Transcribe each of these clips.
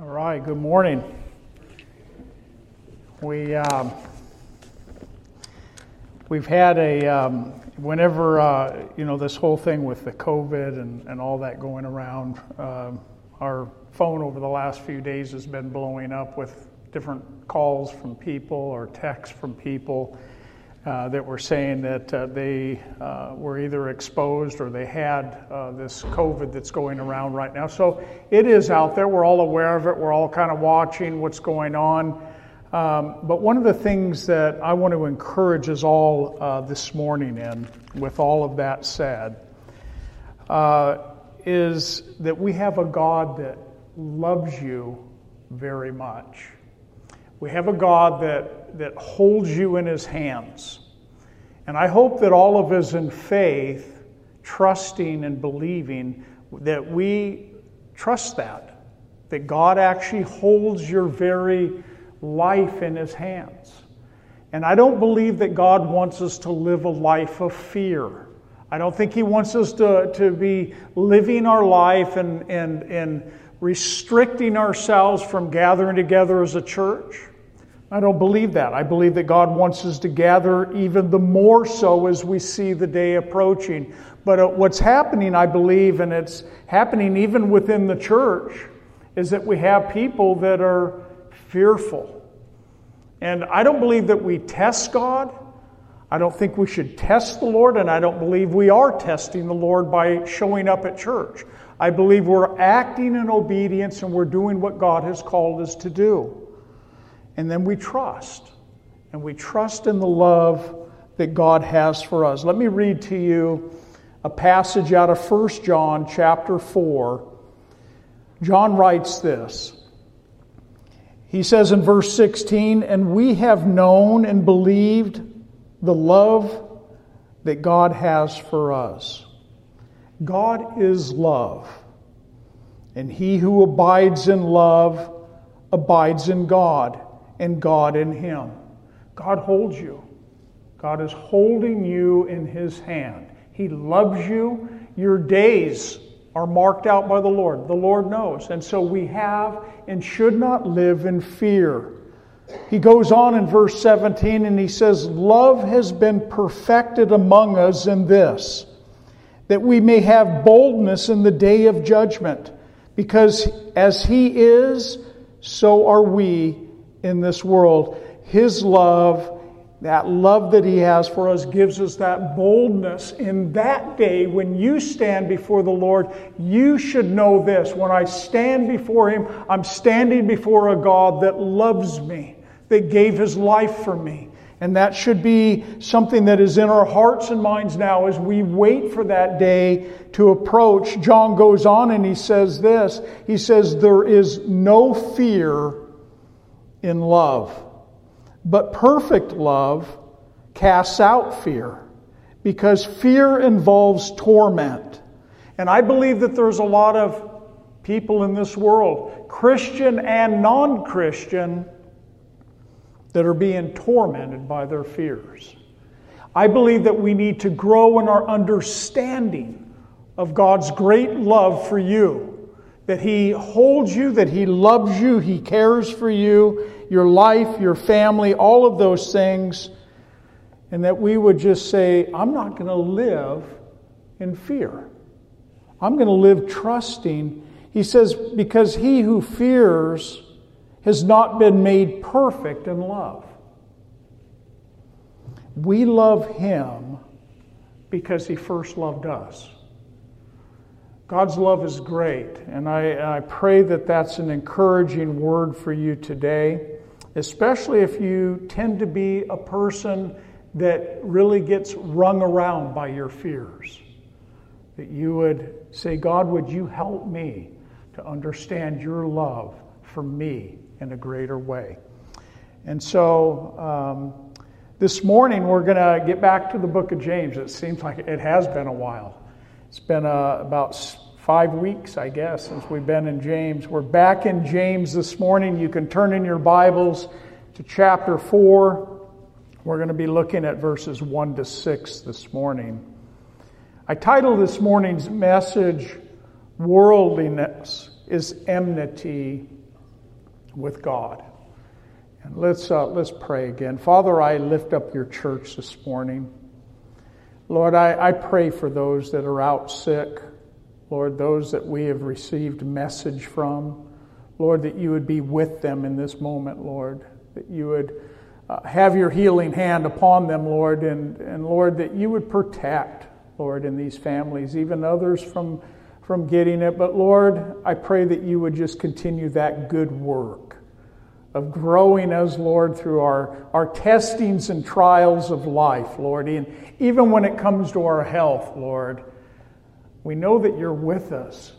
All right, good morning. We, um, we've had a, um, whenever, uh, you know, this whole thing with the COVID and, and all that going around, um, our phone over the last few days has been blowing up with different calls from people or texts from people uh, that were saying that uh, they uh, were either exposed or they had uh, this COVID that's going around right now. So it is out there. We're all aware of it. We're all kind of watching what's going on. Um, but one of the things that I want to encourage us all uh, this morning in, with all of that said, is that we have a God that loves you very much. We have a God that, that holds you in his hands. And I hope that all of us in faith, trusting and believing, that we trust that, that God actually holds your very life in his hands. And I don't believe that God wants us to live a life of fear. I don't think he wants us to, to be living our life and, and, and restricting ourselves from gathering together as a church. I don't believe that. I believe that God wants us to gather even the more so as we see the day approaching. But uh, what's happening, I believe, and it's happening even within the church, is that we have people that are fearful. And I don't believe that we test God. I don't think we should test the Lord, and I don't believe we are testing the Lord by showing up at church. I believe we're acting in obedience and we're doing what God has called us to do. And then we trust. And we trust in the love that God has for us. Let me read to you a passage out of 1 John chapter 4. John writes this. He says in verse 16, And we have known and believed the love that God has for us. God is love. And he who abides in love abides in God, and God in him. God holds you. God is holding you in his hand. He loves you. Your days are marked out by the Lord. The Lord knows. And so we have and should not live in fear. He goes on in verse 17 and he says, Love has been perfected among us in this, that we may have boldness in the day of judgment, because as he is, so are we in this world. His love that love that He has for us gives us that boldness in that day when you stand before the Lord. You should know this. When I stand before Him, I'm standing before a God that loves me, that gave His life for me. And that should be something that is in our hearts and minds now as we wait for that day to approach. John goes on and he says this He says, There is no fear in love but perfect love casts out fear because fear involves torment. And I believe that there's a lot of people in this world, Christian and non Christian, that are being tormented by their fears. I believe that we need to grow in our understanding of God's great love for you that He holds you, that He loves you, He cares for you, your life, your family, all of those things, and that we would just say, I'm not going to live in fear. I'm going to live trusting. He says, because he who fears has not been made perfect in love. We love him because he first loved us. God's love is great, and I, I pray that that's an encouraging word for you today, especially if you tend to be a person that really gets wrung around by your fears. That you would say, God, would you help me to understand your love for me in a greater way? And so, um, this morning we're going to get back to the book of James. It seems like it has been a while. It's been uh, about five weeks, I guess, since we've been in James. We're back in James this morning. You can turn in your Bibles to chapter 4. We're going to be looking at verses 1 to 6 this morning. I titled this morning's message, Worldliness is Enmity with God. And let's, uh, let's pray again. Father, I lift up your church this morning. Lord, I, I pray for those that are out sick. Lord, those that we have received message from. Lord, that you would be with them in this moment, Lord. That you would uh, have your healing hand upon them, Lord. And, and Lord, that you would protect, Lord, in these families, even others from, from getting it. But Lord, I pray that you would just continue that good work of growing us, Lord, through our, our testings and trials of life, Lord. And even when it comes to our health, Lord, we know that you're with us.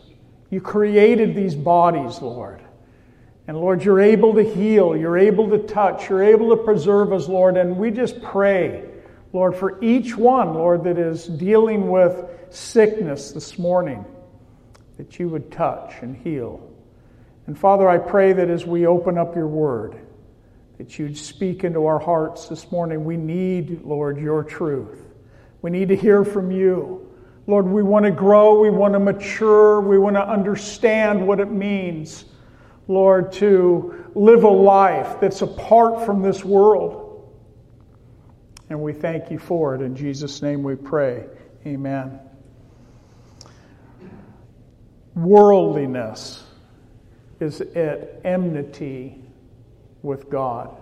You created these bodies, Lord. And Lord, you're able to heal, you're able to touch, you're able to preserve us, Lord. And we just pray, Lord, for each one, Lord, that is dealing with sickness this morning, that you would touch and heal. And Father, I pray that as we open up your word, that you'd speak into our hearts this morning. We need, Lord, your truth. We need to hear from you. Lord, we want to grow, we want to mature, we want to understand what it means, Lord, to live a life that's apart from this world. And we thank you for it. In Jesus' name we pray. Amen. Worldliness is at enmity with God.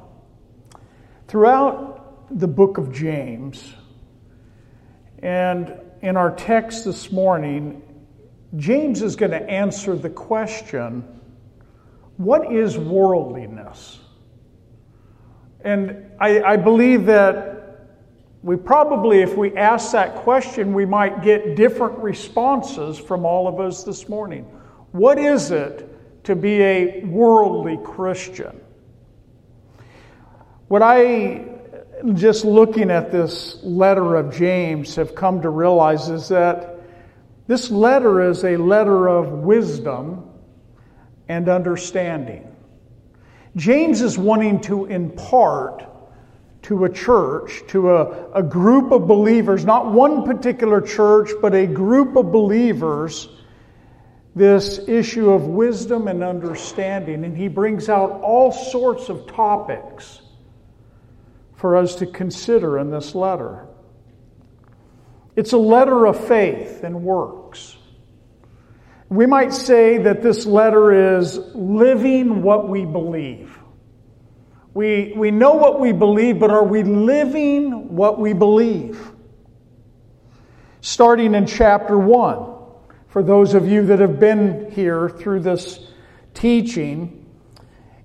Throughout the book of James, and in our text this morning, James is going to answer the question what is worldliness? And I, I, believe that we probably, if we ask that question, we might get different responses from all of us this morning. What is it to be a worldly Christian. What I, just looking at this letter of James, have come to realize is that this letter is a letter of wisdom and understanding. James is wanting to impart to a church, to a, a group of believers, not one particular church, but a group of believers this issue of wisdom and understanding, and he brings out all sorts of topics for us to consider in this letter. It's a letter of faith and works. We might say that this letter is living what we believe. We, we know what we believe, but are we living what we believe? Starting in chapter 1 for those of you that have been here through this teaching.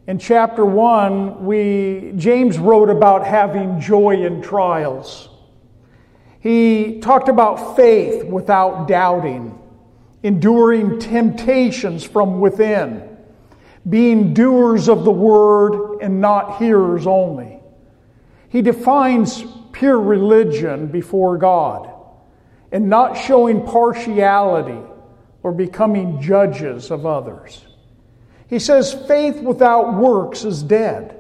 In chapter 1, we, James wrote about having joy in trials. He talked about faith without doubting, enduring temptations from within, being doers of the word and not hearers only. He defines pure religion before God and not showing partiality or becoming judges of others. He says faith without works is dead.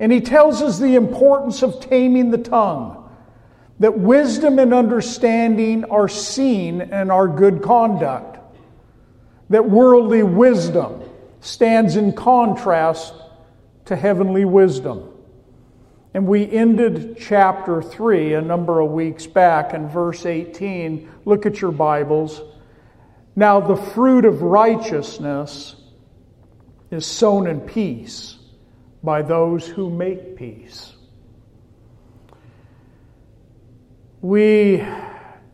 And he tells us the importance of taming the tongue, that wisdom and understanding are seen in our good conduct, that worldly wisdom stands in contrast to heavenly wisdom. And we ended chapter 3 a number of weeks back in verse 18. Look at your Bibles. Now, the fruit of righteousness is sown in peace by those who make peace. We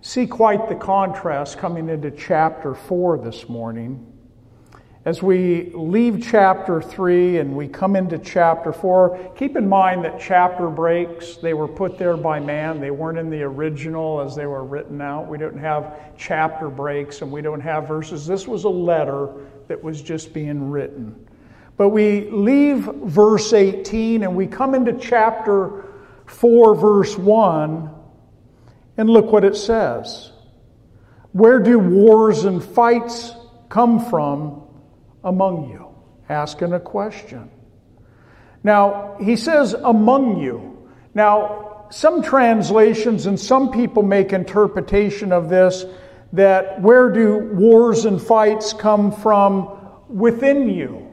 see quite the contrast coming into chapter 4 this morning. As we leave chapter 3 and we come into chapter 4, keep in mind that chapter breaks, they were put there by man. They weren't in the original as they were written out. We don't have chapter breaks and we don't have verses. This was a letter that was just being written. But we leave verse 18 and we come into chapter 4, verse 1, and look what it says. Where do wars and fights come from? Among you, asking a question. Now, he says among you. Now, some translations and some people make interpretation of this that where do wars and fights come from within you?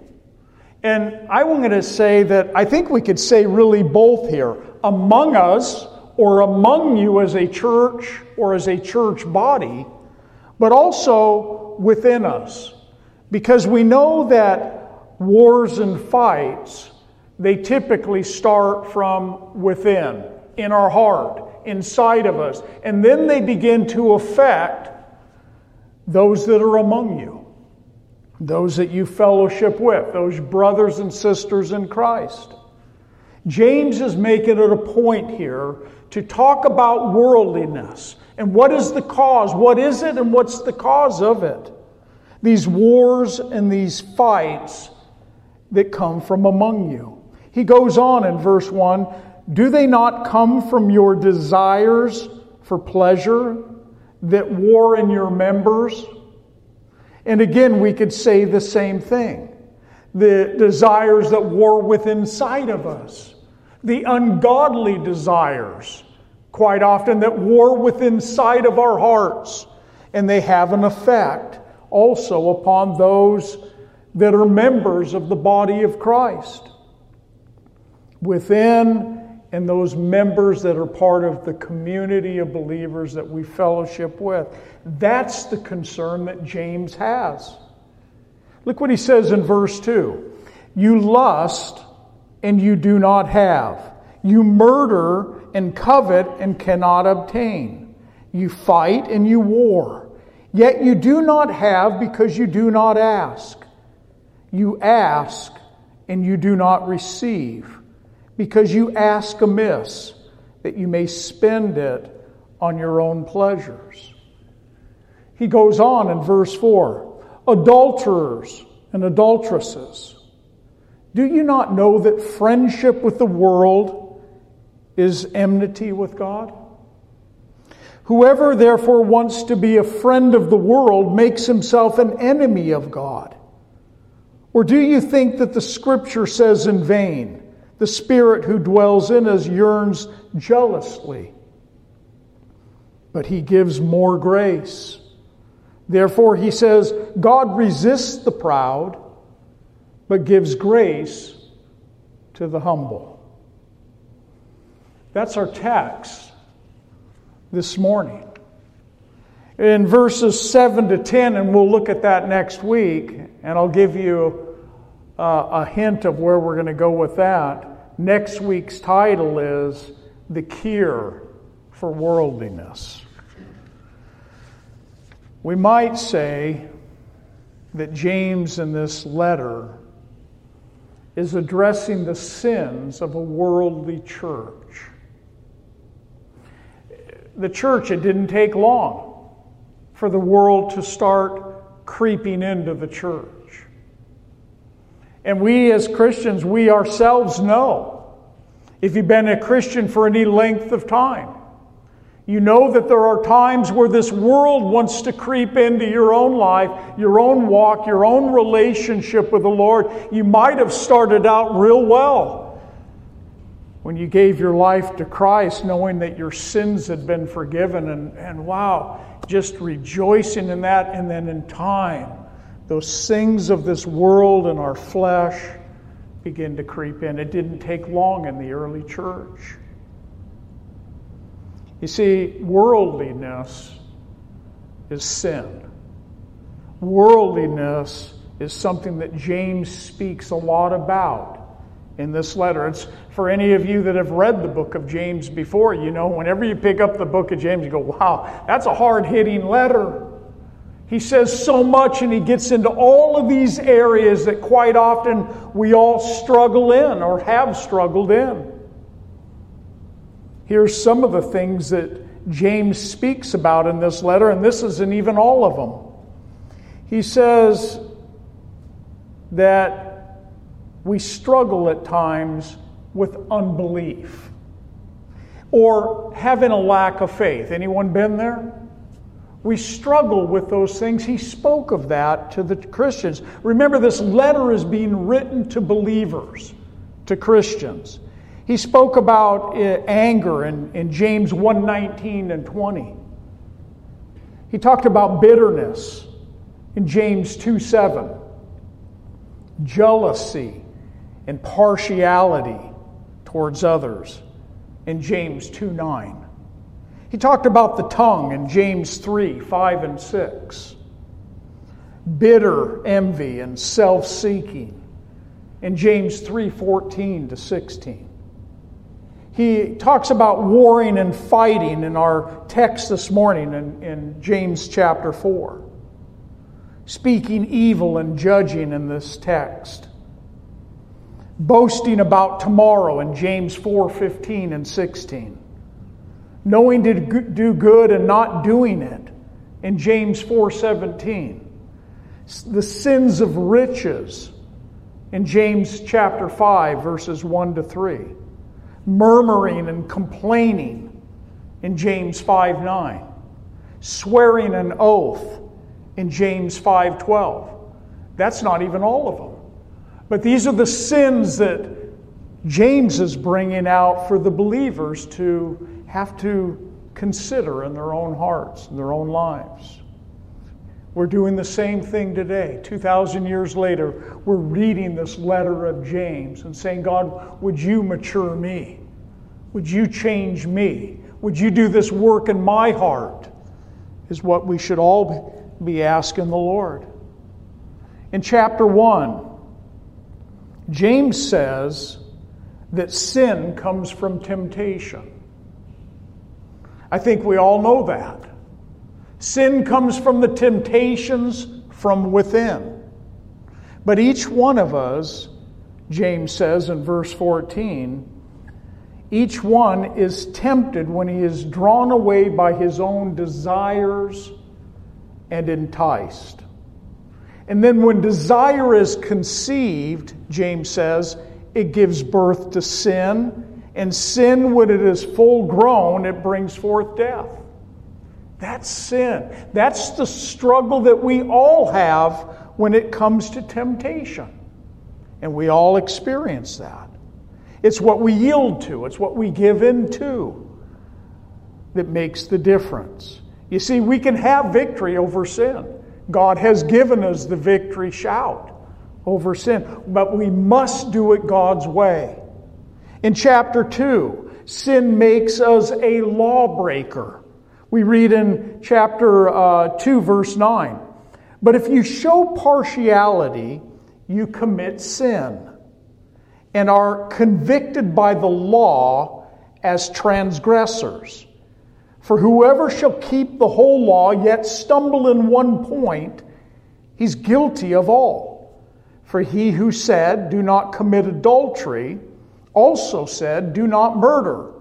And I'm going to say that I think we could say really both here among us or among you as a church or as a church body, but also within us. Because we know that wars and fights, they typically start from within, in our heart, inside of us, and then they begin to affect those that are among you, those that you fellowship with, those brothers and sisters in Christ. James is making it a point here to talk about worldliness and what is the cause? What is it and what's the cause of it? These wars and these fights that come from among you. He goes on in verse 1 Do they not come from your desires for pleasure that war in your members? And again, we could say the same thing the desires that war within inside of us, the ungodly desires, quite often, that war within inside of our hearts, and they have an effect also upon those that are members of the body of Christ. Within and those members that are part of the community of believers that we fellowship with. That's the concern that James has. Look what he says in verse 2 You lust and you do not have, you murder and covet and cannot obtain, you fight and you war. Yet you do not have because you do not ask. You ask and you do not receive because you ask amiss, that you may spend it on your own pleasures. He goes on in verse 4 adulterers and adulteresses. Do you not know that friendship with the world is enmity with God? Whoever therefore wants to be a friend of the world makes himself an enemy of God. Or do you think that the scripture says in vain, the Spirit who dwells in us yearns jealously, but He gives more grace. Therefore, He says, God resists the proud, but gives grace to the humble. That's our text this morning. In verses 7 to 10, and we'll look at that next week, and I'll give you uh, a hint of where we're going to go with that. Next week's title is The Cure for Worldliness. We might say that James in this letter is addressing the sins of a worldly church. The church, it didn't take long for the world to start creeping into the church. And we as Christians, we ourselves know. If you've been a Christian for any length of time, you know that there are times where this world wants to creep into your own life, your own walk, your own relationship with the Lord. You might have started out real well when you gave your life to Christ, knowing that your sins had been forgiven, and, and wow, just rejoicing in that. And then in time, those things of this world and our flesh begin to creep in. It didn't take long in the early church. You see, worldliness is sin. Worldliness is something that James speaks a lot about in this letter. It's for any of you that have read the book of James before, you know, whenever you pick up the book of James, you go, wow, that's a hard hitting letter. He says so much and he gets into all of these areas that quite often we all struggle in or have struggled in. Here's some of the things that James speaks about in this letter, and this isn't even all of them. He says that we struggle at times with unbelief or having a lack of faith. Anyone been there? We struggle with those things. He spoke of that to the Christians. Remember, this letter is being written to believers, to Christians. He spoke about uh, anger in, in James 1:19 and 20. He talked about bitterness in James 2 7, jealousy and partiality towards others in James 2 9. He talked about the tongue in James 3 5 and 6. Bitter envy and self seeking in James 3 14 to 16. He talks about warring and fighting in our text this morning in, in James chapter 4. Speaking evil and judging in this text. Boasting about tomorrow in James 4 15 and 16 knowing to do good and not doing it in James 4:17 the sins of riches in James chapter 5 verses 1 to 3 murmuring and complaining in James 5 9 swearing an oath in James 5:12 that's not even all of them but these are the sins that James is bringing out for the believers to have to consider in their own hearts, in their own lives. We're doing the same thing today. 2,000 years later, we're reading this letter of James and saying, God, would you mature me? Would you change me? Would you do this work in my heart? Is what we should all be asking the Lord. In chapter 1, James says that sin comes from temptation. I think we all know that. Sin comes from the temptations from within. But each one of us, James says in verse 14, each one is tempted when he is drawn away by his own desires and enticed. And then when desire is conceived, James says, it gives birth to sin and sin, when it is full grown, it brings forth death. That's sin. That's the struggle that we all have when it comes to temptation. And we all experience that. It's what we yield to, it's what we give in to that makes the difference. You see, we can have victory over sin. God has given us the victory shout over sin, but we must do it God's way. In chapter 2, sin makes us a lawbreaker. We read in chapter uh, 2, verse 9. But if you show partiality, you commit sin and are convicted by the law as transgressors. For whoever shall keep the whole law yet stumble in one point, he's guilty of all. For he who said, Do not commit adultery, also said, Do not murder.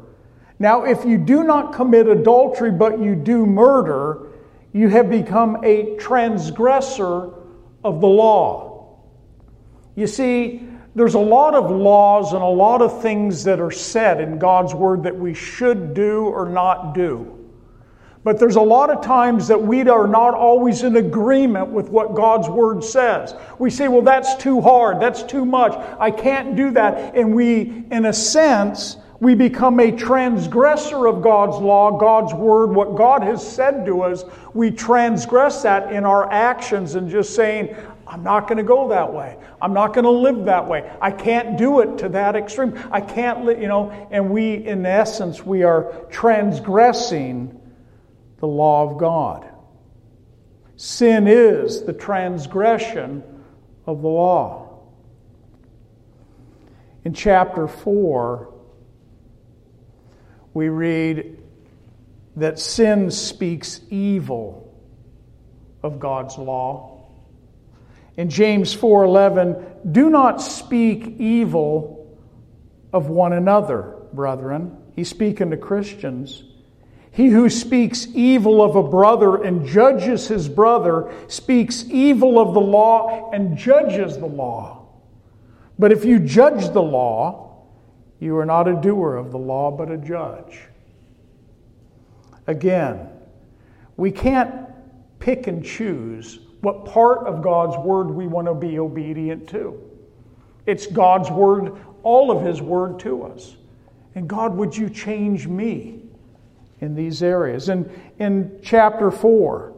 Now, if you do not commit adultery, but you do murder, you have become a transgressor of the law. You see, there's a lot of laws and a lot of things that are said in God's Word that we should do or not do. But there's a lot of times that we are not always in agreement with what God's Word says. We say, well, that's too hard, that's too much, I can't do that. And we, in a sense, we become a transgressor of God's law, God's Word, what God has said to us. We transgress that in our actions and just saying, I'm not going to go that way. I'm not going to live that way. I can't do it to that extreme. I can't, li-, you know, and we, in essence, we are transgressing the law of God. Sin is the transgression of the law. In chapter 4, we read that sin speaks evil of God's law. In James 4:11, do not speak evil of one another, brethren. He's speaking to Christians. He who speaks evil of a brother and judges his brother speaks evil of the law and judges the law. But if you judge the law, you are not a doer of the law, but a judge. Again, we can't pick and choose what part of God's word we want to be obedient to. It's God's word, all of His word to us. And God, would you change me? In these areas. And in chapter 4,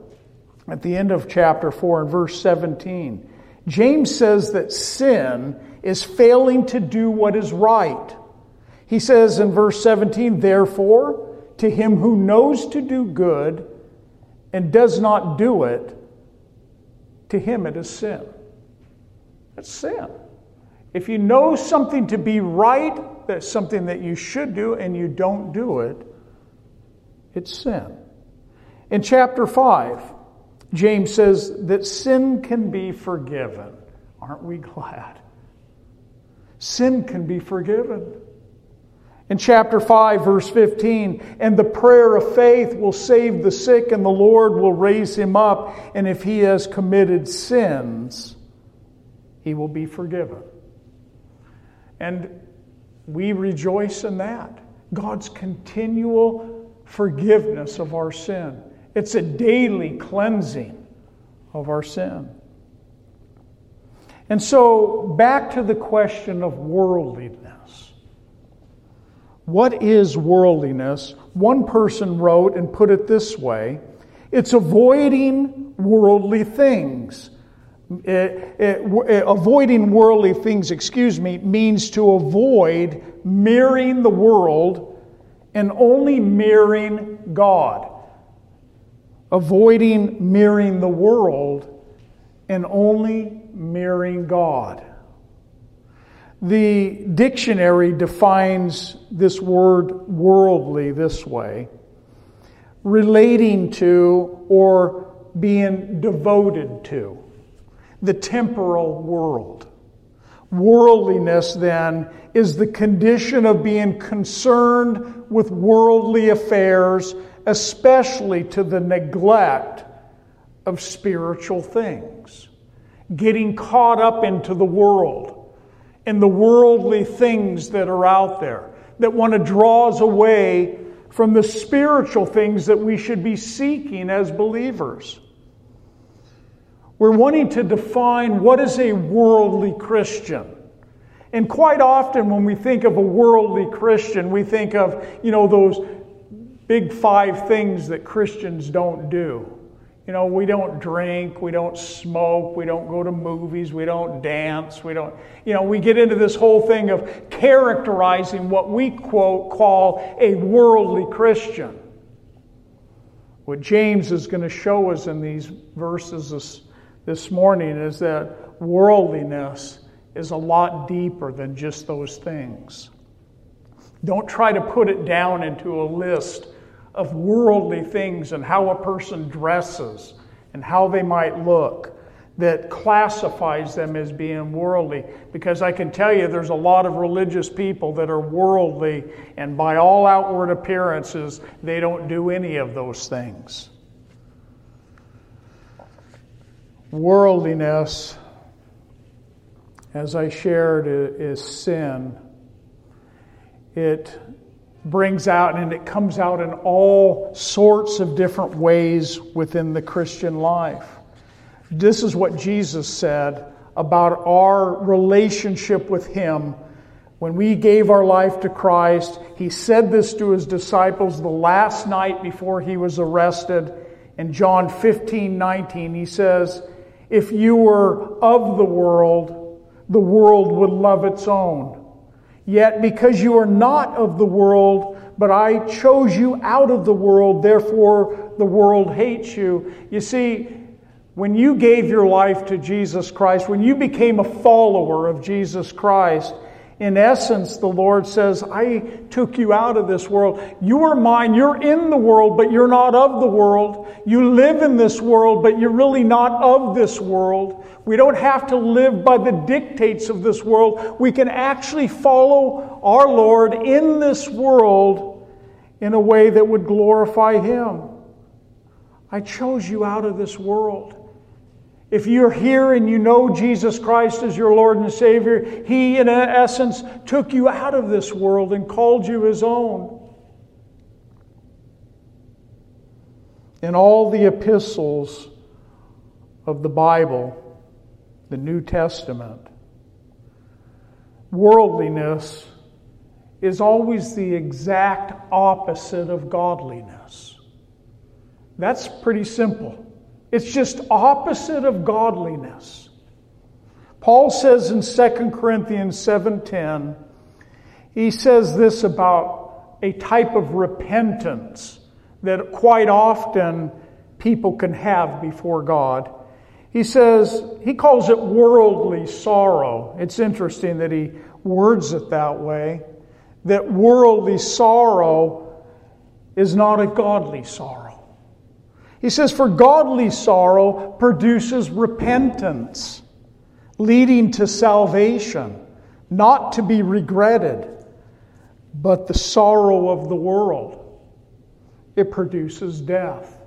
at the end of chapter 4, and verse 17, James says that sin is failing to do what is right. He says in verse 17, Therefore, to him who knows to do good and does not do it, to him it is sin. That's sin. If you know something to be right, that's something that you should do, and you don't do it, it's sin. In chapter 5, James says that sin can be forgiven. Aren't we glad? Sin can be forgiven. In chapter 5, verse 15, and the prayer of faith will save the sick, and the Lord will raise him up, and if he has committed sins, he will be forgiven. And we rejoice in that. God's continual forgiveness of our sin. It's a daily cleansing of our sin. And so, back to the question of worldliness. What is worldliness? One person wrote and put it this way it's avoiding worldly things. It, it, it, avoiding worldly things, excuse me, means to avoid mirroring the world and only mirroring God. Avoiding mirroring the world and only mirroring God. The dictionary defines this word worldly this way relating to or being devoted to the temporal world. Worldliness, then, is the condition of being concerned with worldly affairs, especially to the neglect of spiritual things. Getting caught up into the world and the worldly things that are out there that want to draw us away from the spiritual things that we should be seeking as believers. We're wanting to define what is a worldly Christian. And quite often when we think of a worldly Christian, we think of, you know, those big five things that Christians don't do. You know, we don't drink, we don't smoke, we don't go to movies, we don't dance, we don't, you know, we get into this whole thing of characterizing what we quote call a worldly Christian. What James is going to show us in these verses is this morning is that worldliness is a lot deeper than just those things. Don't try to put it down into a list of worldly things and how a person dresses and how they might look that classifies them as being worldly. Because I can tell you there's a lot of religious people that are worldly, and by all outward appearances, they don't do any of those things. Worldliness, as I shared, is sin. It brings out and it comes out in all sorts of different ways within the Christian life. This is what Jesus said about our relationship with Him. When we gave our life to Christ, He said this to His disciples the last night before He was arrested. In John 15 19, He says, if you were of the world, the world would love its own. Yet because you are not of the world, but I chose you out of the world, therefore the world hates you. You see, when you gave your life to Jesus Christ, when you became a follower of Jesus Christ, in essence, the Lord says, I took you out of this world. You are mine. You're in the world, but you're not of the world. You live in this world, but you're really not of this world. We don't have to live by the dictates of this world. We can actually follow our Lord in this world in a way that would glorify Him. I chose you out of this world. If you're here and you know Jesus Christ as your Lord and Savior, He, in essence, took you out of this world and called you His own. In all the epistles of the Bible, the New Testament, worldliness is always the exact opposite of godliness. That's pretty simple. It's just opposite of godliness. Paul says in 2 Corinthians 7:10, he says this about a type of repentance that quite often people can have before God. He says, he calls it worldly sorrow. It's interesting that he words it that way. That worldly sorrow is not a godly sorrow. He says, for godly sorrow produces repentance, leading to salvation, not to be regretted, but the sorrow of the world. It produces death.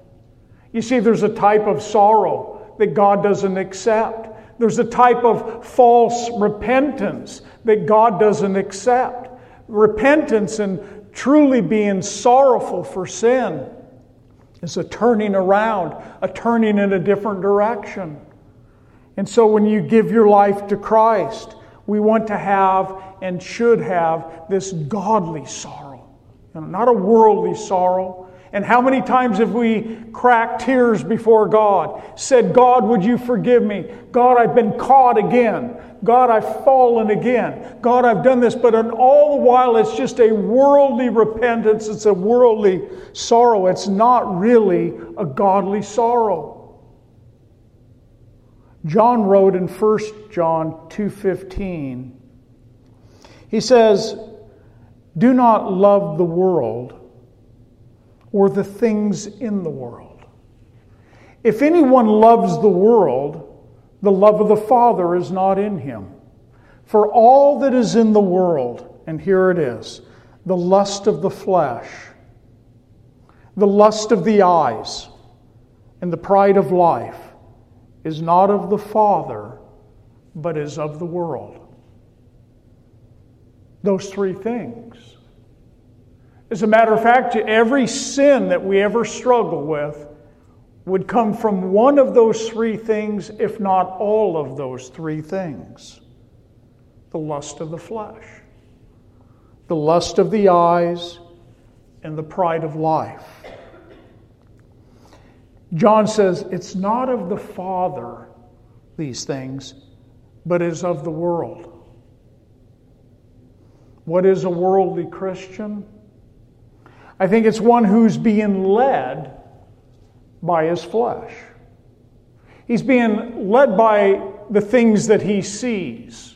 You see, there's a type of sorrow that God doesn't accept. There's a type of false repentance that God doesn't accept. Repentance and truly being sorrowful for sin is a turning around, a turning in a different direction. And so when you give your life to Christ, we want to have and should have this godly sorrow, not a worldly sorrow, and how many times have we cracked tears before God? Said, God, would you forgive me? God, I've been caught again. God, I've fallen again. God, I've done this. But all the while, it's just a worldly repentance. It's a worldly sorrow. It's not really a godly sorrow. John wrote in 1 John 2:15. He says, "Do not love the world or the things in the world. If anyone loves the world, the love of the Father is not in him. For all that is in the world, and here it is the lust of the flesh, the lust of the eyes, and the pride of life is not of the Father, but is of the world. Those three things as a matter of fact, every sin that we ever struggle with would come from one of those three things, if not all of those three things the lust of the flesh, the lust of the eyes, and the pride of life. John says it's not of the Father, these things, but is of the world. What is a worldly Christian? I think it's one who's being led by his flesh. He's being led by the things that he sees.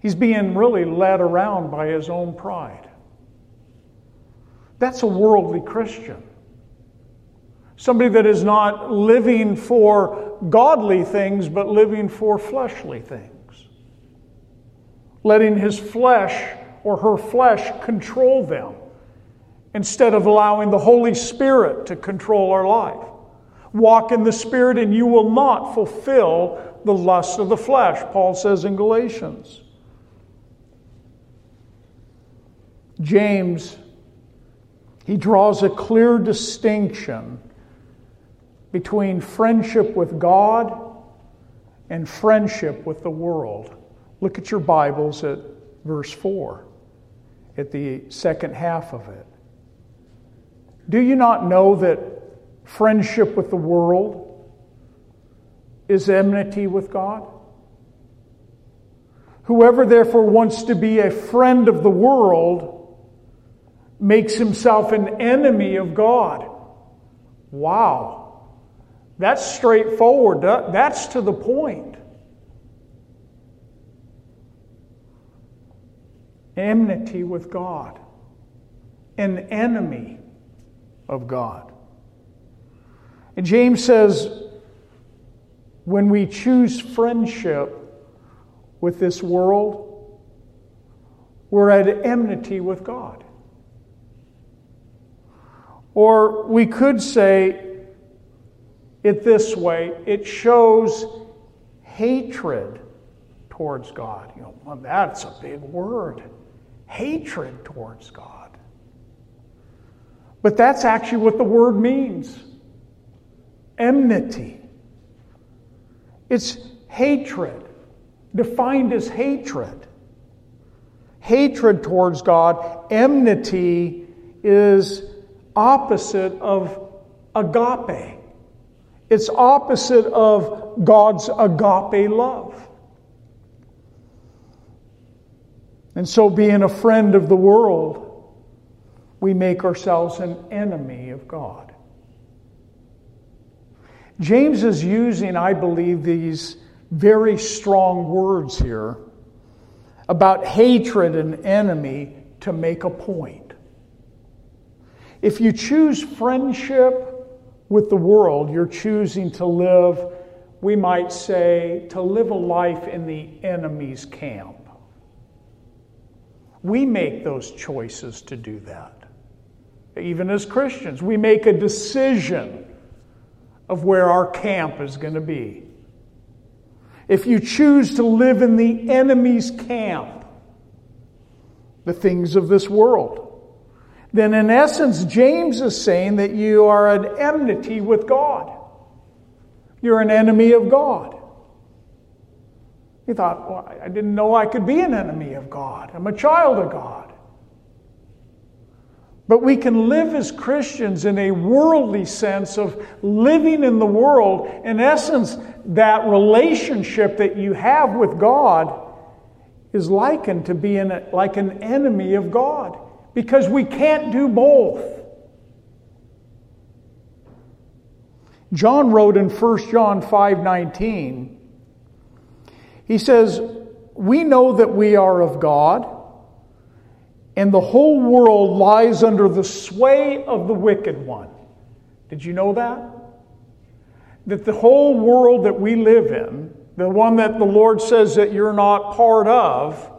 He's being really led around by his own pride. That's a worldly Christian. Somebody that is not living for godly things, but living for fleshly things. Letting his flesh or her flesh control them instead of allowing the Holy Spirit to control our life. Walk in the Spirit, and you will not fulfill the lust of the flesh, Paul says in Galatians. James, he draws a clear distinction between friendship with God and friendship with the world. Look at your Bibles at verse 4, at the second half of it. Do you not know that friendship with the world is enmity with God? Whoever therefore wants to be a friend of the world makes himself an enemy of God. Wow. That's straightforward. That's to the point. Enmity with God, an enemy of God. And James says, when we choose friendship with this world, we're at enmity with God. Or we could say it this way it shows hatred towards God. You know, well, that's a big word. Hatred towards God. But that's actually what the word means enmity. It's hatred, defined as hatred. Hatred towards God, enmity is opposite of agape. It's opposite of God's agape love. And so, being a friend of the world, we make ourselves an enemy of God. James is using, I believe, these very strong words here about hatred and enemy to make a point. If you choose friendship with the world, you're choosing to live, we might say, to live a life in the enemy's camp. We make those choices to do that. Even as Christians, we make a decision of where our camp is going to be. If you choose to live in the enemy's camp, the things of this world, then in essence, James is saying that you are at enmity with God. You're an enemy of God. He thought, well, I didn't know I could be an enemy of God. I'm a child of God. But we can live as Christians in a worldly sense of living in the world. In essence, that relationship that you have with God is likened to being like an enemy of God because we can't do both. John wrote in 1 John 5:19 He says, "We know that we are of God, and the whole world lies under the sway of the wicked one." Did you know that? That the whole world that we live in, the one that the Lord says that you're not part of,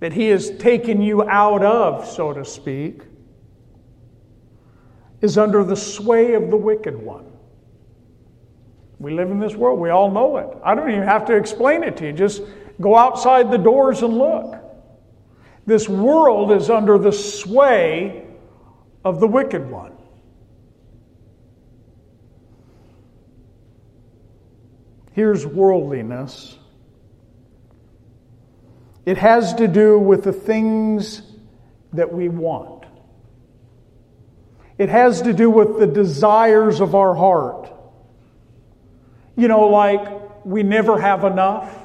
that He has taken you out of, so to speak, is under the sway of the wicked one. We live in this world, we all know it. I don't even have to explain it to you. Just go outside the doors and look. This world is under the sway of the wicked one. Here's worldliness it has to do with the things that we want. It has to do with the desires of our heart. You know, like we never have enough,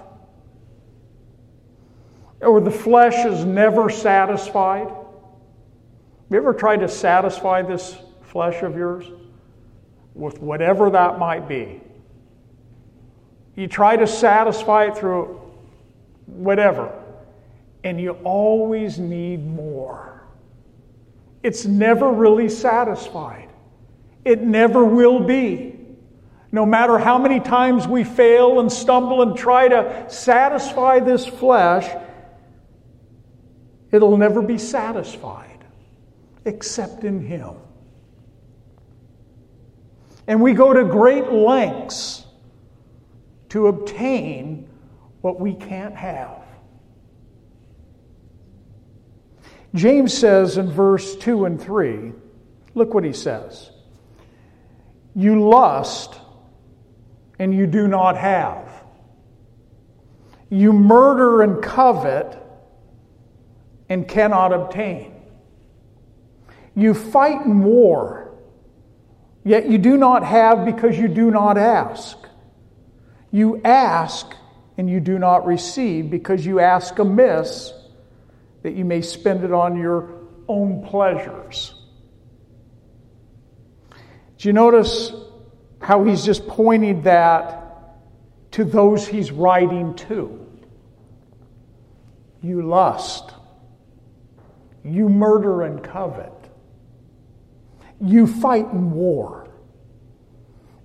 or the flesh is never satisfied. Have you ever tried to satisfy this flesh of yours with whatever that might be? You try to satisfy it through whatever and you always need more. It's never really satisfied, it never will be. No matter how many times we fail and stumble and try to satisfy this flesh, it'll never be satisfied except in Him. And we go to great lengths to obtain what we can't have. James says in verse 2 and 3, look what he says. You lust and you do not have. You murder and covet and cannot obtain. You fight in war, yet you do not have because you do not ask. You ask and you do not receive because you ask amiss that you may spend it on your own pleasures. Do you notice how he's just pointing that to those he's writing to? You lust, you murder and covet, you fight in war.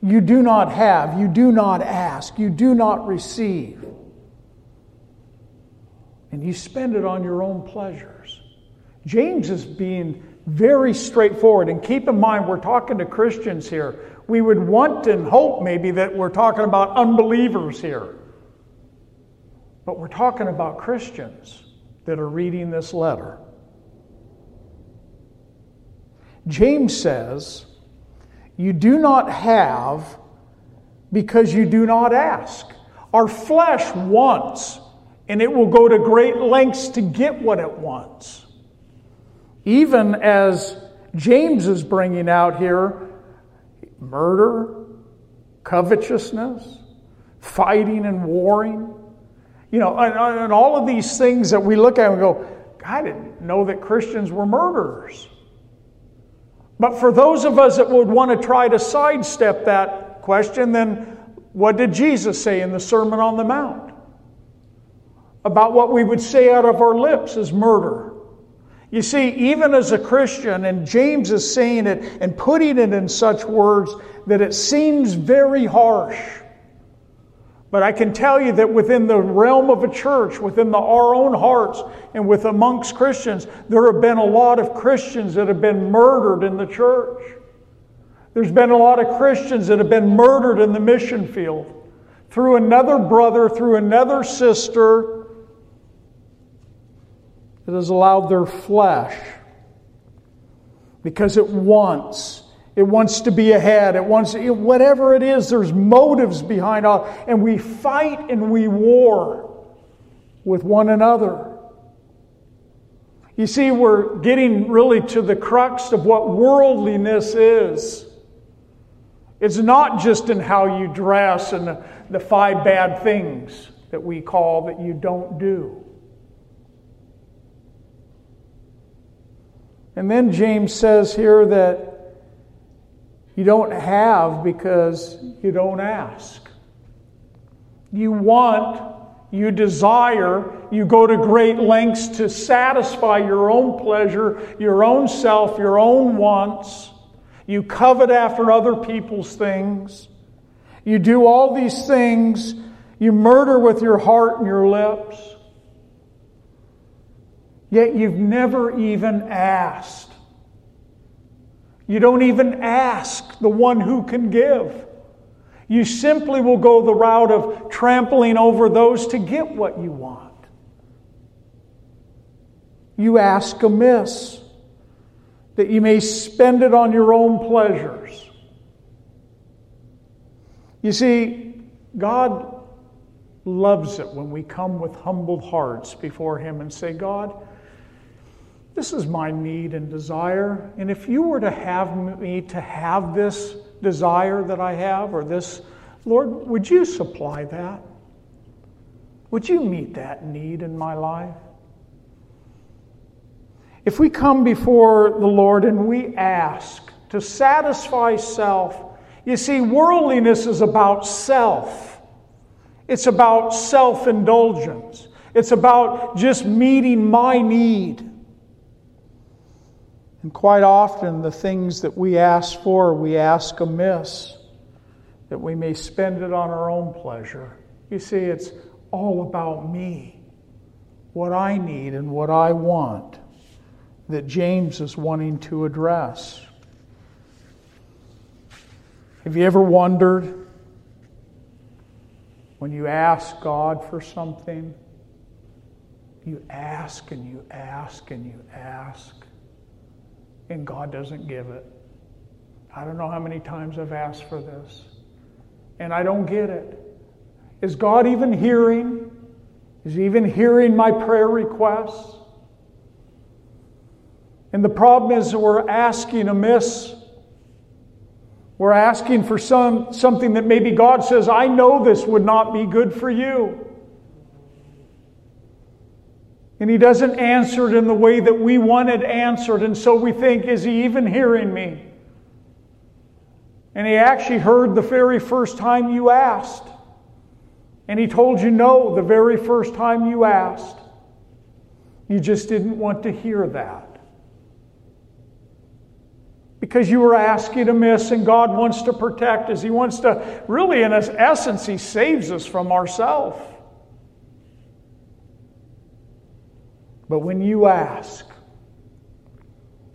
You do not have, you do not ask, you do not receive and you spend it on your own pleasures. James is being very straightforward. And keep in mind, we're talking to Christians here. We would want and hope maybe that we're talking about unbelievers here. But we're talking about Christians that are reading this letter. James says, You do not have because you do not ask. Our flesh wants and it will go to great lengths to get what it wants. Even as James is bringing out here, murder, covetousness, fighting and warring. You know, and, and all of these things that we look at and go, I didn't know that Christians were murderers. But for those of us that would want to try to sidestep that question, then what did Jesus say in the Sermon on the Mount? About what we would say out of our lips is murder. You see, even as a Christian, and James is saying it and putting it in such words that it seems very harsh. But I can tell you that within the realm of a church, within the, our own hearts, and with amongst Christians, there have been a lot of Christians that have been murdered in the church. There's been a lot of Christians that have been murdered in the mission field through another brother, through another sister that has allowed their flesh because it wants it wants to be ahead. It wants, whatever it is, there's motives behind all. And we fight and we war with one another. You see, we're getting really to the crux of what worldliness is. It's not just in how you dress and the, the five bad things that we call that you don't do. And then James says here that you don't have because you don't ask. You want, you desire, you go to great lengths to satisfy your own pleasure, your own self, your own wants. You covet after other people's things. You do all these things. You murder with your heart and your lips. Yet you've never even asked. You don't even ask the one who can give. You simply will go the route of trampling over those to get what you want. You ask amiss that you may spend it on your own pleasures. You see, God loves it when we come with humbled hearts before Him and say, God, this is my need and desire. And if you were to have me to have this desire that I have, or this, Lord, would you supply that? Would you meet that need in my life? If we come before the Lord and we ask to satisfy self, you see, worldliness is about self. It's about self indulgence. It's about just meeting my need. And quite often, the things that we ask for, we ask amiss, that we may spend it on our own pleasure. You see, it's all about me, what I need and what I want, that James is wanting to address. Have you ever wondered when you ask God for something? You ask and you ask and you ask and God doesn't give it. I don't know how many times I've asked for this, and I don't get it. Is God even hearing? Is He even hearing my prayer requests? And the problem is we're asking amiss. We're asking for some, something that maybe God says, I know this would not be good for you. And he doesn't answer it in the way that we want it answered. And so we think, is he even hearing me? And he actually heard the very first time you asked. And he told you no the very first time you asked. You just didn't want to hear that. Because you were asking amiss, and God wants to protect us. He wants to, really, in essence, He saves us from ourselves. But when you ask,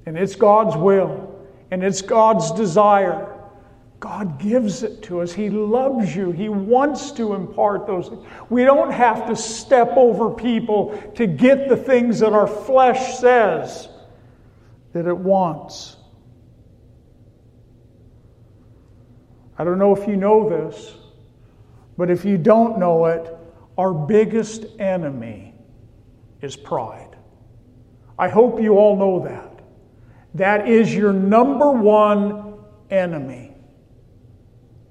and it's God's will, and it's God's desire, God gives it to us. He loves you. He wants to impart those things. We don't have to step over people to get the things that our flesh says that it wants. I don't know if you know this, but if you don't know it, our biggest enemy is pride. I hope you all know that. That is your number one enemy.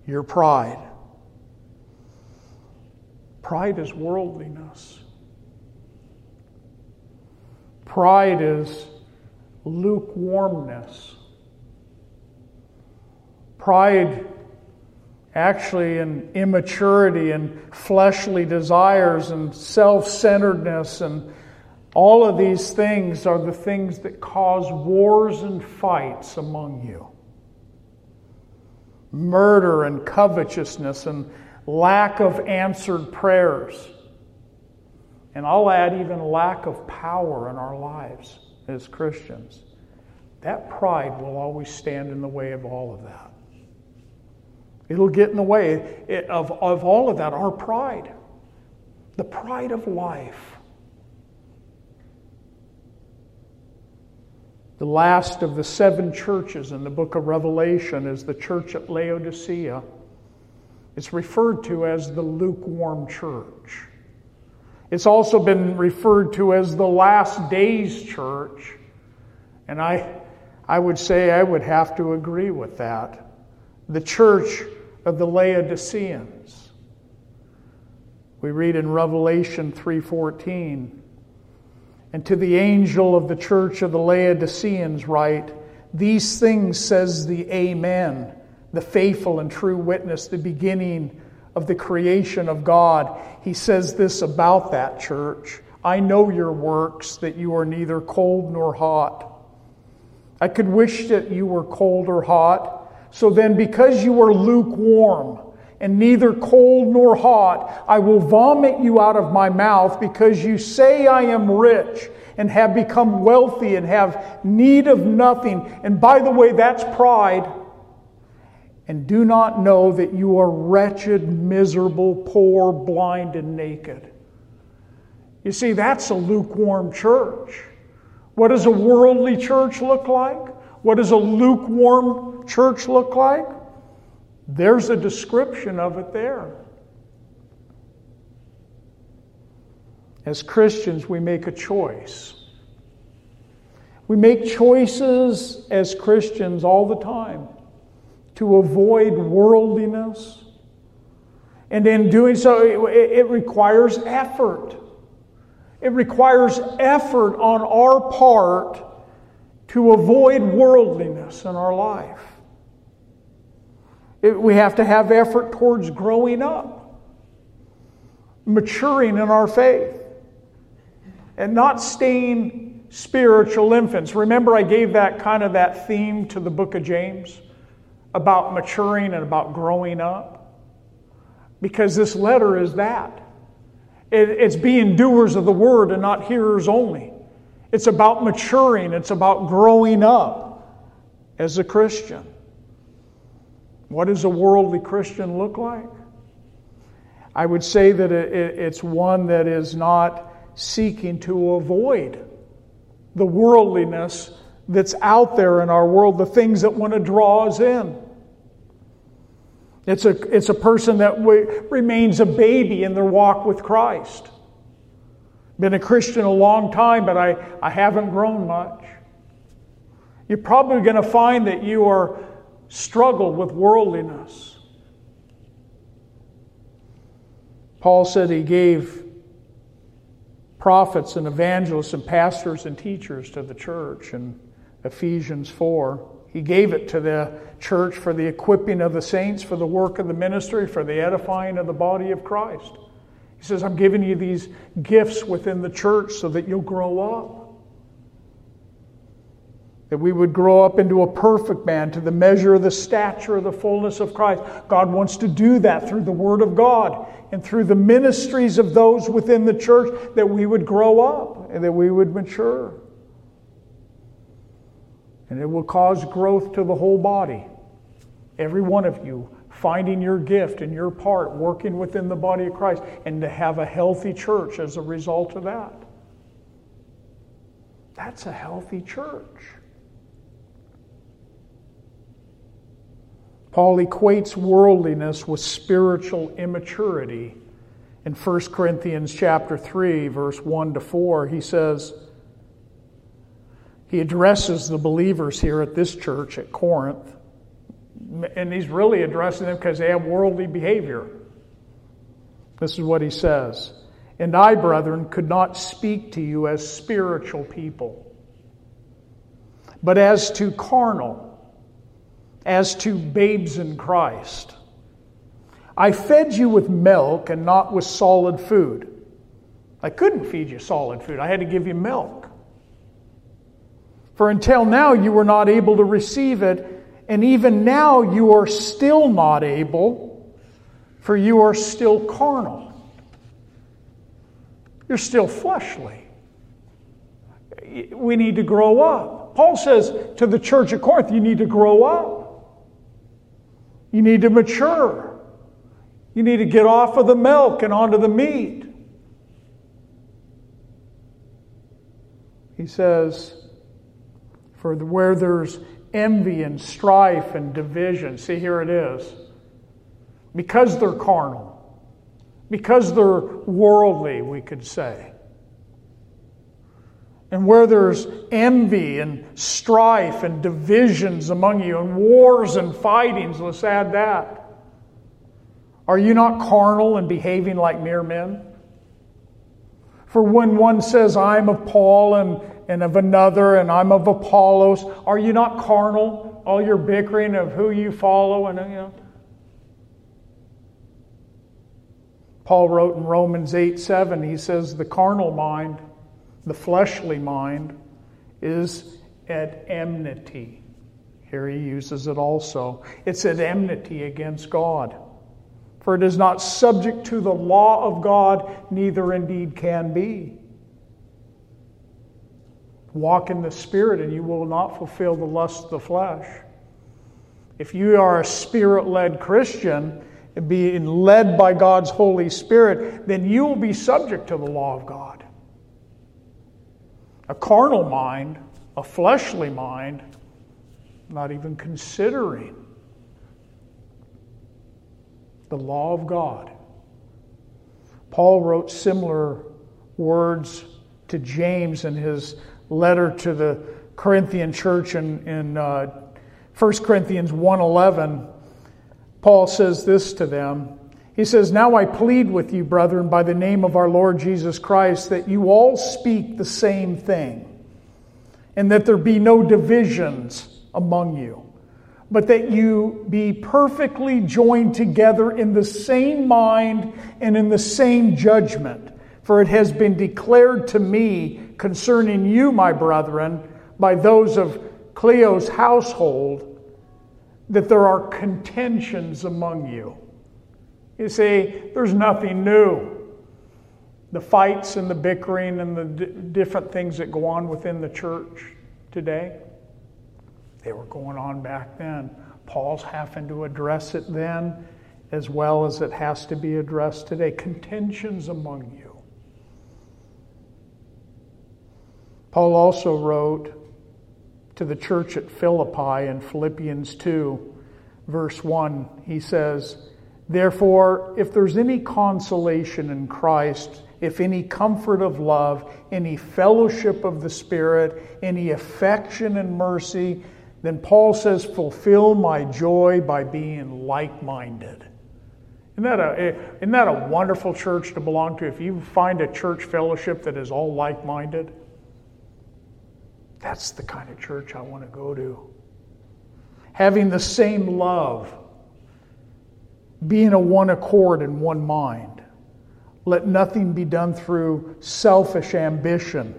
your pride. Pride is worldliness. Pride is lukewarmness. Pride, actually, in immaturity and fleshly desires and self centeredness, and all of these things are the things that cause wars and fights among you. Murder and covetousness and lack of answered prayers. And I'll add even lack of power in our lives as Christians. That pride will always stand in the way of all of that. It'll get in the way of, of all of that, our pride. The pride of life. The last of the seven churches in the book of Revelation is the church at Laodicea. It's referred to as the lukewarm church. It's also been referred to as the last days church. And I, I would say I would have to agree with that. The church of the Laodiceans. We read in Revelation 3:14, and to the angel of the church of the Laodiceans write, these things says the Amen the faithful and true witness, the beginning of the creation of God. He says this about that church I know your works, that you are neither cold nor hot. I could wish that you were cold or hot. So then, because you are lukewarm and neither cold nor hot, I will vomit you out of my mouth because you say I am rich and have become wealthy and have need of nothing. And by the way, that's pride and do not know that you are wretched, miserable, poor, blind, and naked. You see, that's a lukewarm church. What does a worldly church look like? What does a lukewarm church look like? There's a description of it there. As Christians, we make a choice. We make choices as Christians all the time to avoid worldliness. And in doing so, it, it requires effort. It requires effort on our part to avoid worldliness in our life. We have to have effort towards growing up, maturing in our faith, and not staying spiritual infants. Remember, I gave that kind of that theme to the book of James? about maturing and about growing up? Because this letter is that. It, it's being doers of the word and not hearers only. It's about maturing, it's about growing up as a Christian. What does a worldly Christian look like? I would say that it, it, it's one that is not seeking to avoid the worldliness that's out there in our world, the things that want to draw us in. It's a, it's a person that remains a baby in their walk with Christ. Been a Christian a long time, but I, I haven't grown much. You're probably going to find that you are struggled with worldliness. Paul said he gave prophets and evangelists and pastors and teachers to the church in Ephesians 4. He gave it to the church for the equipping of the saints, for the work of the ministry, for the edifying of the body of Christ. He says, I'm giving you these gifts within the church so that you'll grow up. That we would grow up into a perfect man to the measure of the stature of the fullness of Christ. God wants to do that through the Word of God and through the ministries of those within the church that we would grow up and that we would mature and it will cause growth to the whole body. Every one of you finding your gift and your part, working within the body of Christ, and to have a healthy church as a result of that. That's a healthy church. Paul equates worldliness with spiritual immaturity. In 1 Corinthians chapter 3 verse 1 to 4 he says he addresses the believers here at this church at Corinth. And he's really addressing them because they have worldly behavior. This is what he says. And I, brethren, could not speak to you as spiritual people, but as to carnal, as to babes in Christ. I fed you with milk and not with solid food. I couldn't feed you solid food, I had to give you milk. For until now you were not able to receive it, and even now you are still not able, for you are still carnal. You're still fleshly. We need to grow up. Paul says to the church of Corinth, you need to grow up. You need to mature. You need to get off of the milk and onto the meat. He says, for where there's envy and strife and division, see, here it is. Because they're carnal, because they're worldly, we could say. And where there's envy and strife and divisions among you, and wars and fightings, let's add that. Are you not carnal and behaving like mere men? For when one says, I'm of Paul and, and of another, and I'm of Apollos, are you not carnal? All your bickering of who you follow, and you know. Paul wrote in Romans 8 7, he says, The carnal mind, the fleshly mind, is at enmity. Here he uses it also. It's at enmity against God. For it is not subject to the law of God, neither indeed can be. Walk in the Spirit, and you will not fulfill the lust of the flesh. If you are a spirit led Christian, being led by God's Holy Spirit, then you will be subject to the law of God. A carnal mind, a fleshly mind, not even considering the law of God. Paul wrote similar words to James in his letter to the Corinthian church in, in uh, 1 Corinthians 1.11. Paul says this to them. He says, Now I plead with you, brethren, by the name of our Lord Jesus Christ, that you all speak the same thing, and that there be no divisions among you but that you be perfectly joined together in the same mind and in the same judgment. For it has been declared to me concerning you, my brethren, by those of Chloe's household, that there are contentions among you. You see, there's nothing new. The fights and the bickering and the d- different things that go on within the church today they were going on back then. Paul's having to address it then as well as it has to be addressed today. Contentions among you. Paul also wrote to the church at Philippi in Philippians 2, verse 1. He says, Therefore, if there's any consolation in Christ, if any comfort of love, any fellowship of the Spirit, any affection and mercy, then Paul says, Fulfill my joy by being like minded. Isn't that, a, eh, isn't that a wonderful church to belong to? If you find a church fellowship that is all like minded, that's the kind of church I want to go to. Having the same love, being a one accord and one mind. Let nothing be done through selfish ambition,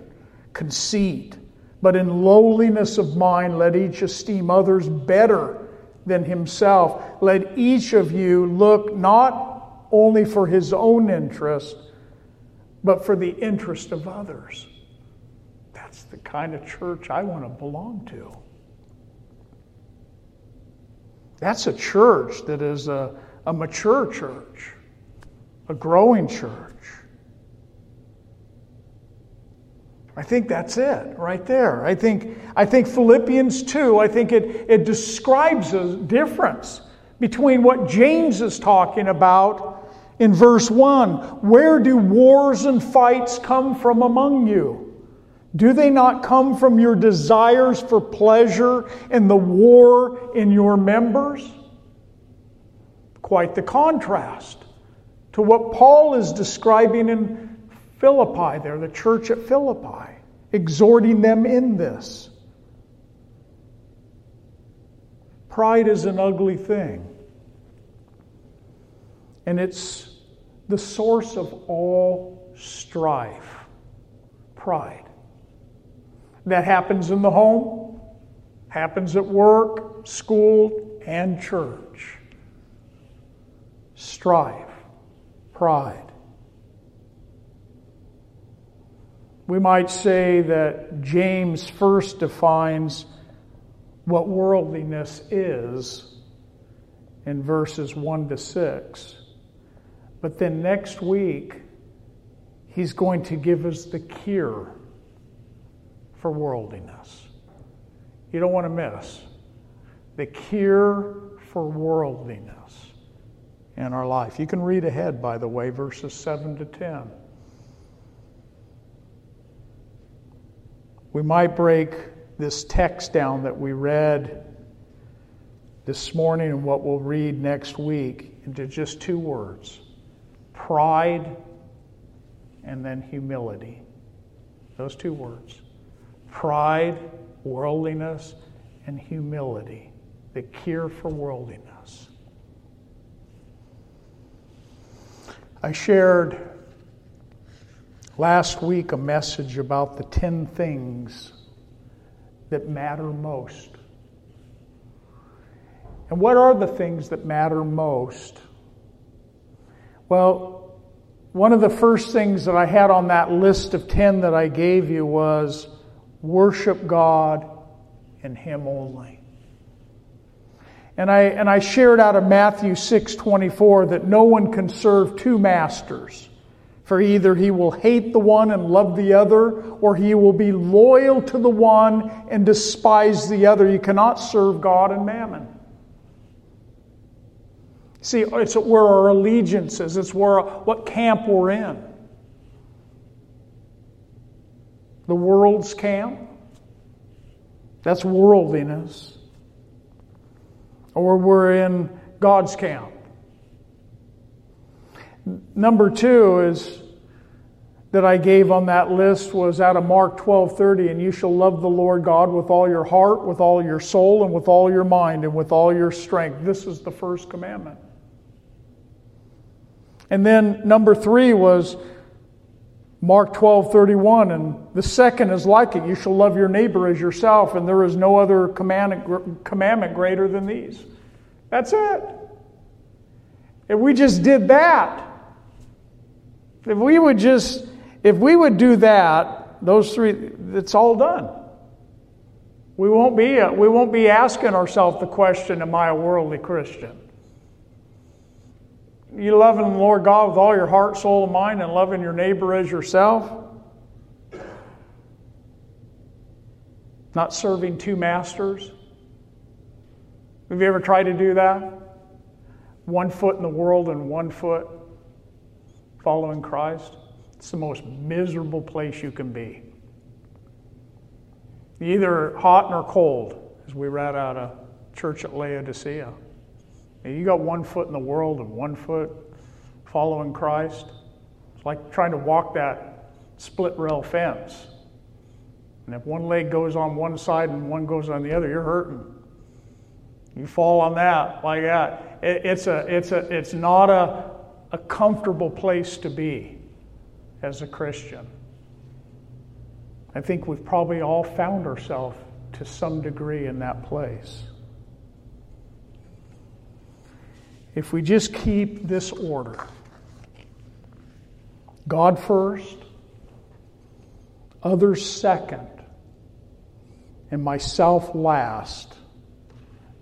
conceit but in lowliness of mind, let each esteem others better than himself. Let each of you look not only for his own interest, but for the interest of others. That's the kind of church I want to belong to. That's a church that is a, a mature church, a growing church. I think that's it right there. I think, I think Philippians 2, I think it, it describes a difference between what James is talking about in verse 1. Where do wars and fights come from among you? Do they not come from your desires for pleasure and the war in your members? Quite the contrast to what Paul is describing in Philippi, there, the church at Philippi, exhorting them in this. Pride is an ugly thing, and it's the source of all strife. Pride. That happens in the home, happens at work, school, and church. Strife, pride. We might say that James first defines what worldliness is in verses 1 to 6. But then next week, he's going to give us the cure for worldliness. You don't want to miss the cure for worldliness in our life. You can read ahead, by the way, verses 7 to 10. We might break this text down that we read this morning and what we'll read next week into just two words pride and then humility. Those two words pride, worldliness, and humility, the cure for worldliness. I shared last week a message about the 10 things that matter most. And what are the things that matter most? Well, one of the first things that I had on that list of 10 that I gave you was worship God and Him only. And I, and I shared out of Matthew 6:24 that no one can serve two masters. For either he will hate the one and love the other, or he will be loyal to the one and despise the other. You cannot serve God and mammon. See, it's where our allegiance is, it's where what camp we're in. the world's camp. That's worldliness. Or we're in God's camp. Number two is that I gave on that list was out of Mark 12:30 and you shall love the Lord God with all your heart, with all your soul and with all your mind and with all your strength. This is the first commandment. And then number 3 was Mark 12, 31, and the second is like it. You shall love your neighbor as yourself, and there is no other commandment, greater than these. That's it. If we just did that, if we would just, if we would do that, those three, it's all done. We won't be, we won't be asking ourselves the question, Am I a worldly Christian? You loving the Lord God with all your heart, soul, and mind, and loving your neighbor as yourself. Not serving two masters. Have you ever tried to do that? One foot in the world and one foot following Christ. It's the most miserable place you can be. Either hot nor cold, as we read out of church at Laodicea. You got one foot in the world and one foot following Christ. It's like trying to walk that split rail fence. And if one leg goes on one side and one goes on the other, you're hurting. You fall on that like that. It, it's, a, it's, a, it's not a, a comfortable place to be as a Christian. I think we've probably all found ourselves to some degree in that place. If we just keep this order God first, others second, and myself last,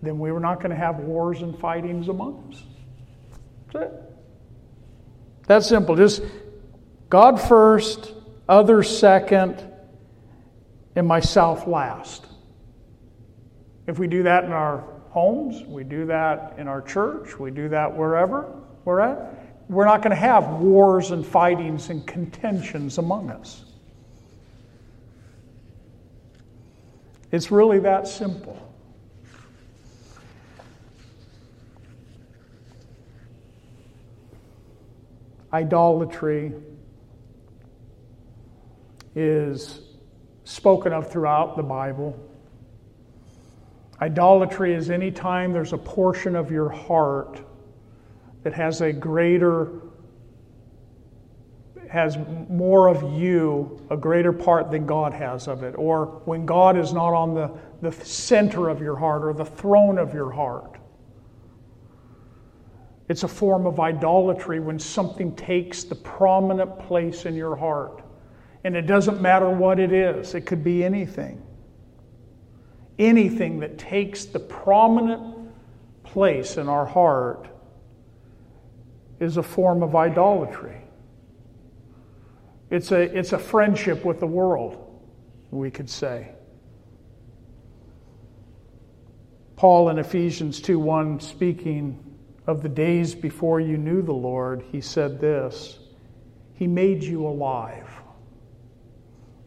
then we were not going to have wars and fightings among us. That's it. That's simple. Just God first, others second, and myself last. If we do that in our homes, we do that in our church, we do that wherever we're at. We're not going to have wars and fightings and contentions among us. It's really that simple. Idolatry is spoken of throughout the Bible. Idolatry is any time there's a portion of your heart that has a greater has more of you, a greater part than God has of it, or when God is not on the, the center of your heart or the throne of your heart. It's a form of idolatry when something takes the prominent place in your heart. And it doesn't matter what it is, it could be anything. Anything that takes the prominent place in our heart is a form of idolatry. It's a, it's a friendship with the world, we could say. Paul in Ephesians 2 1, speaking of the days before you knew the Lord, he said this He made you alive.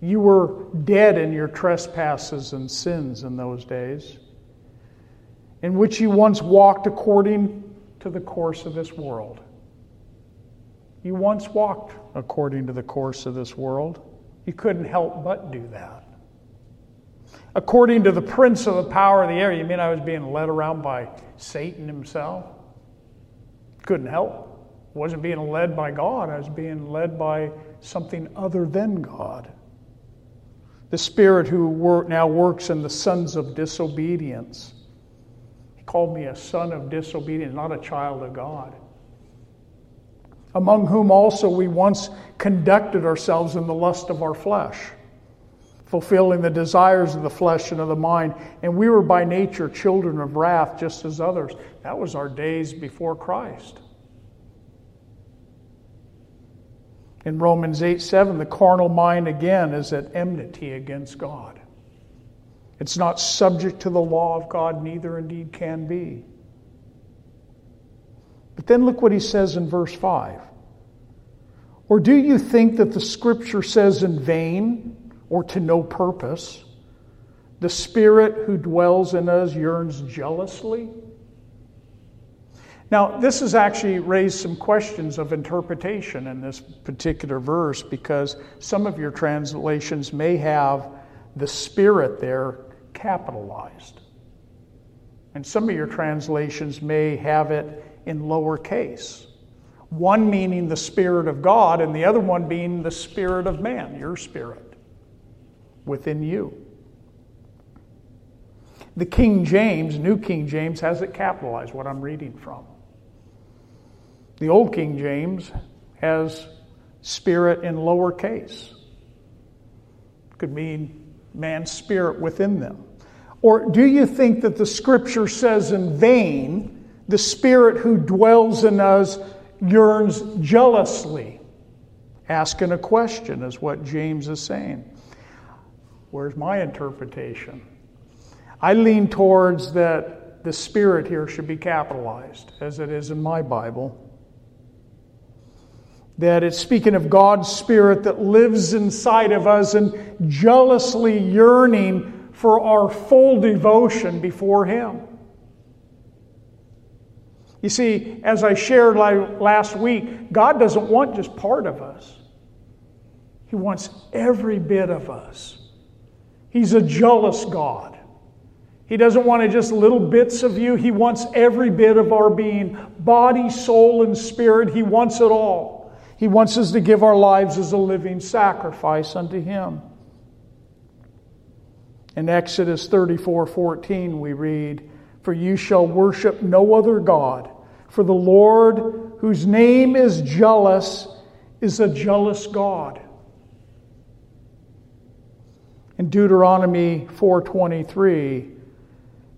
You were dead in your trespasses and sins in those days, in which you once walked according to the course of this world you once walked according to the course of this world. You couldn't help but do that. According to the prince of the power of the air, you mean I was being led around by Satan himself? Couldn't help. Wasn't being led by God, I was being led by something other than God. The Spirit who now works in the sons of disobedience. He called me a son of disobedience, not a child of God among whom also we once conducted ourselves in the lust of our flesh, fulfilling the desires of the flesh and of the mind. And we were by nature children of wrath, just as others. That was our days before Christ. In Romans 8 7, the carnal mind again is at enmity against God. It's not subject to the law of God, neither indeed can be. But then look what he says in verse 5. Or do you think that the scripture says in vain or to no purpose, the Spirit who dwells in us yearns jealously? Now, this has actually raised some questions of interpretation in this particular verse because some of your translations may have the Spirit there capitalized. And some of your translations may have it in lowercase. One meaning the Spirit of God, and the other one being the Spirit of man, your spirit within you. The King James, New King James, has it capitalized, what I'm reading from. The Old King James has spirit in lowercase. Could mean man's spirit within them. Or do you think that the scripture says in vain, the Spirit who dwells in us yearns jealously. Asking a question is what James is saying. Where's my interpretation? I lean towards that the Spirit here should be capitalized, as it is in my Bible. That it's speaking of God's Spirit that lives inside of us and jealously yearning for our full devotion before Him. You see, as I shared last week, God doesn't want just part of us, He wants every bit of us. He's a jealous God. He doesn't want just little bits of you. He wants every bit of our being body, soul, and spirit. He wants it all. He wants us to give our lives as a living sacrifice unto Him. In Exodus 34 14, we read, For you shall worship no other God for the Lord, whose name is jealous, is a jealous God. In Deuteronomy 4:23,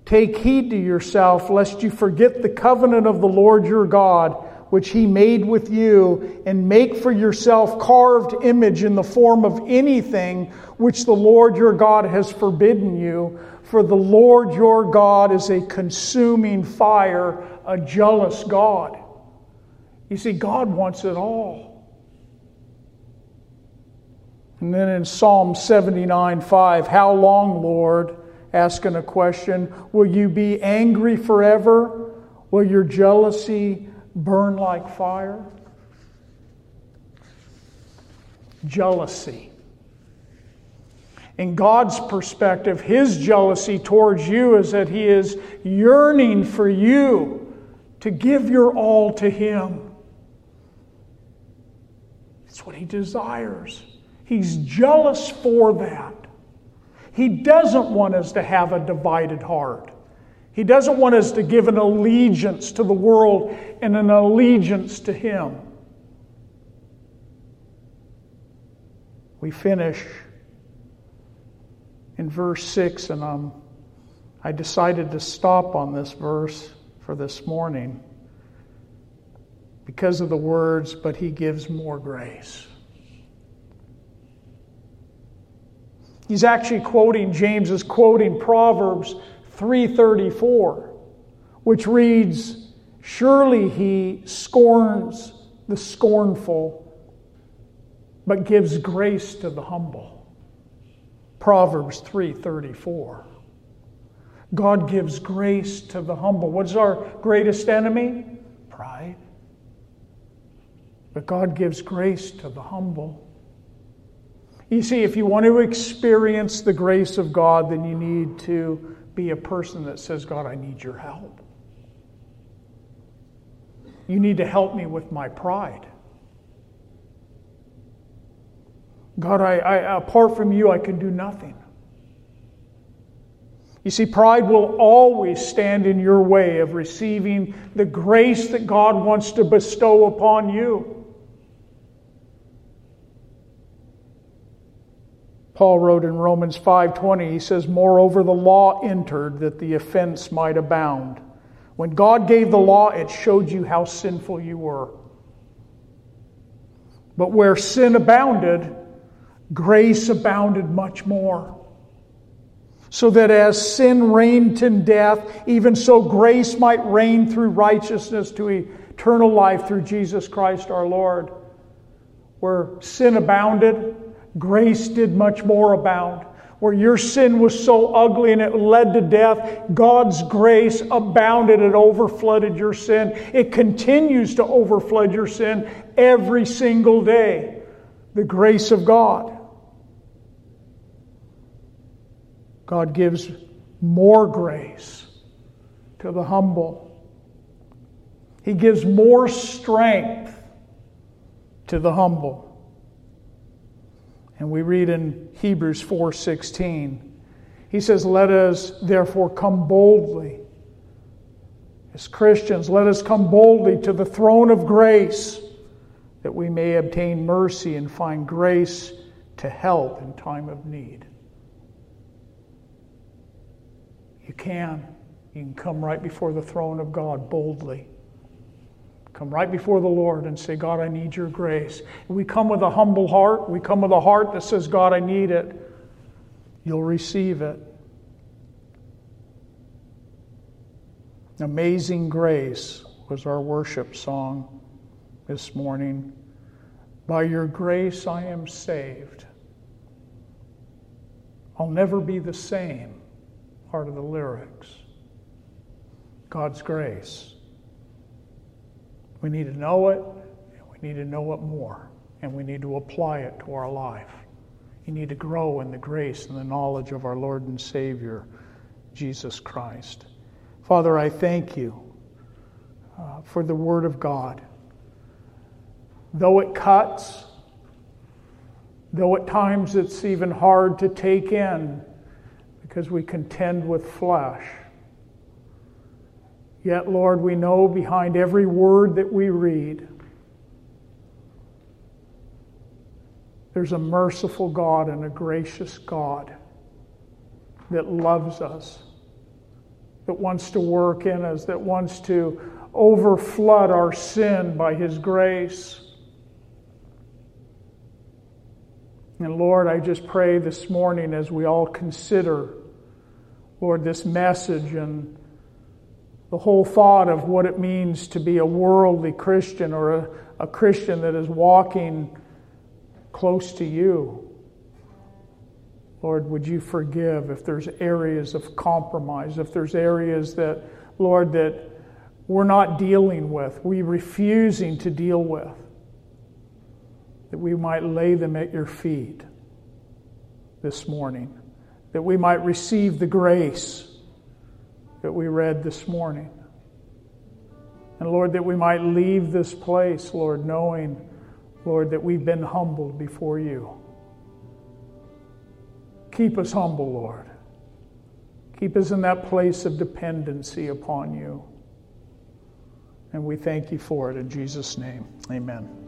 Take heed to yourself lest you forget the covenant of the Lord your God, which he made with you, and make for yourself carved image in the form of anything which the Lord your God has forbidden you. For the Lord your God is a consuming fire, a jealous God. You see, God wants it all. And then in Psalm 79 5, How long, Lord, asking a question Will you be angry forever? Will your jealousy burn like fire? Jealousy. In God's perspective, His jealousy towards you is that He is yearning for you to give your all to Him. It's what He desires. He's jealous for that. He doesn't want us to have a divided heart. He doesn't want us to give an allegiance to the world and an allegiance to Him. We finish in verse 6, and um, I decided to stop on this verse for this morning because of the words, but He gives more grace. He's actually quoting, James is quoting Proverbs 3:34, which reads, Surely he scorns the scornful, but gives grace to the humble. Proverbs 3:34. God gives grace to the humble. What's our greatest enemy? Pride. But God gives grace to the humble. You see, if you want to experience the grace of God, then you need to be a person that says, God, I need your help. You need to help me with my pride. God, I, I, apart from you, I can do nothing. You see, pride will always stand in your way of receiving the grace that God wants to bestow upon you. Paul wrote in Romans 5:20 he says moreover the law entered that the offense might abound. When God gave the law it showed you how sinful you were. But where sin abounded grace abounded much more. So that as sin reigned in death, even so grace might reign through righteousness to eternal life through Jesus Christ our Lord. Where sin abounded, grace did much more abound. Where your sin was so ugly and it led to death, God's grace abounded and overflooded your sin. It continues to overflood your sin every single day. The grace of God. God gives more grace to the humble. He gives more strength to the humble. And we read in Hebrews 4:16. He says, "Let us therefore come boldly as Christians, let us come boldly to the throne of grace that we may obtain mercy and find grace to help in time of need." You can. You can come right before the throne of God boldly. Come right before the Lord and say, God, I need your grace. we come with a humble heart. We come with a heart that says, God, I need it. You'll receive it. Amazing Grace was our worship song this morning. By your grace I am saved. I'll never be the same. Part of the lyrics. God's grace. We need to know it, and we need to know it more, and we need to apply it to our life. We need to grow in the grace and the knowledge of our Lord and Savior, Jesus Christ. Father, I thank you uh, for the Word of God. Though it cuts, though at times it's even hard to take in because we contend with flesh. Yet, Lord, we know behind every word that we read, there's a merciful God and a gracious God that loves us, that wants to work in us, that wants to overflood our sin by His grace. And Lord, I just pray this morning as we all consider, Lord, this message and the whole thought of what it means to be a worldly Christian or a, a Christian that is walking close to you. Lord, would you forgive if there's areas of compromise, if there's areas that, Lord, that we're not dealing with, we refusing to deal with, that we might lay them at your feet this morning, that we might receive the grace that we read this morning. And Lord, that we might leave this place, Lord, knowing, Lord, that we've been humbled before you. Keep us humble, Lord. Keep us in that place of dependency upon you. And we thank you for it in Jesus' name. Amen.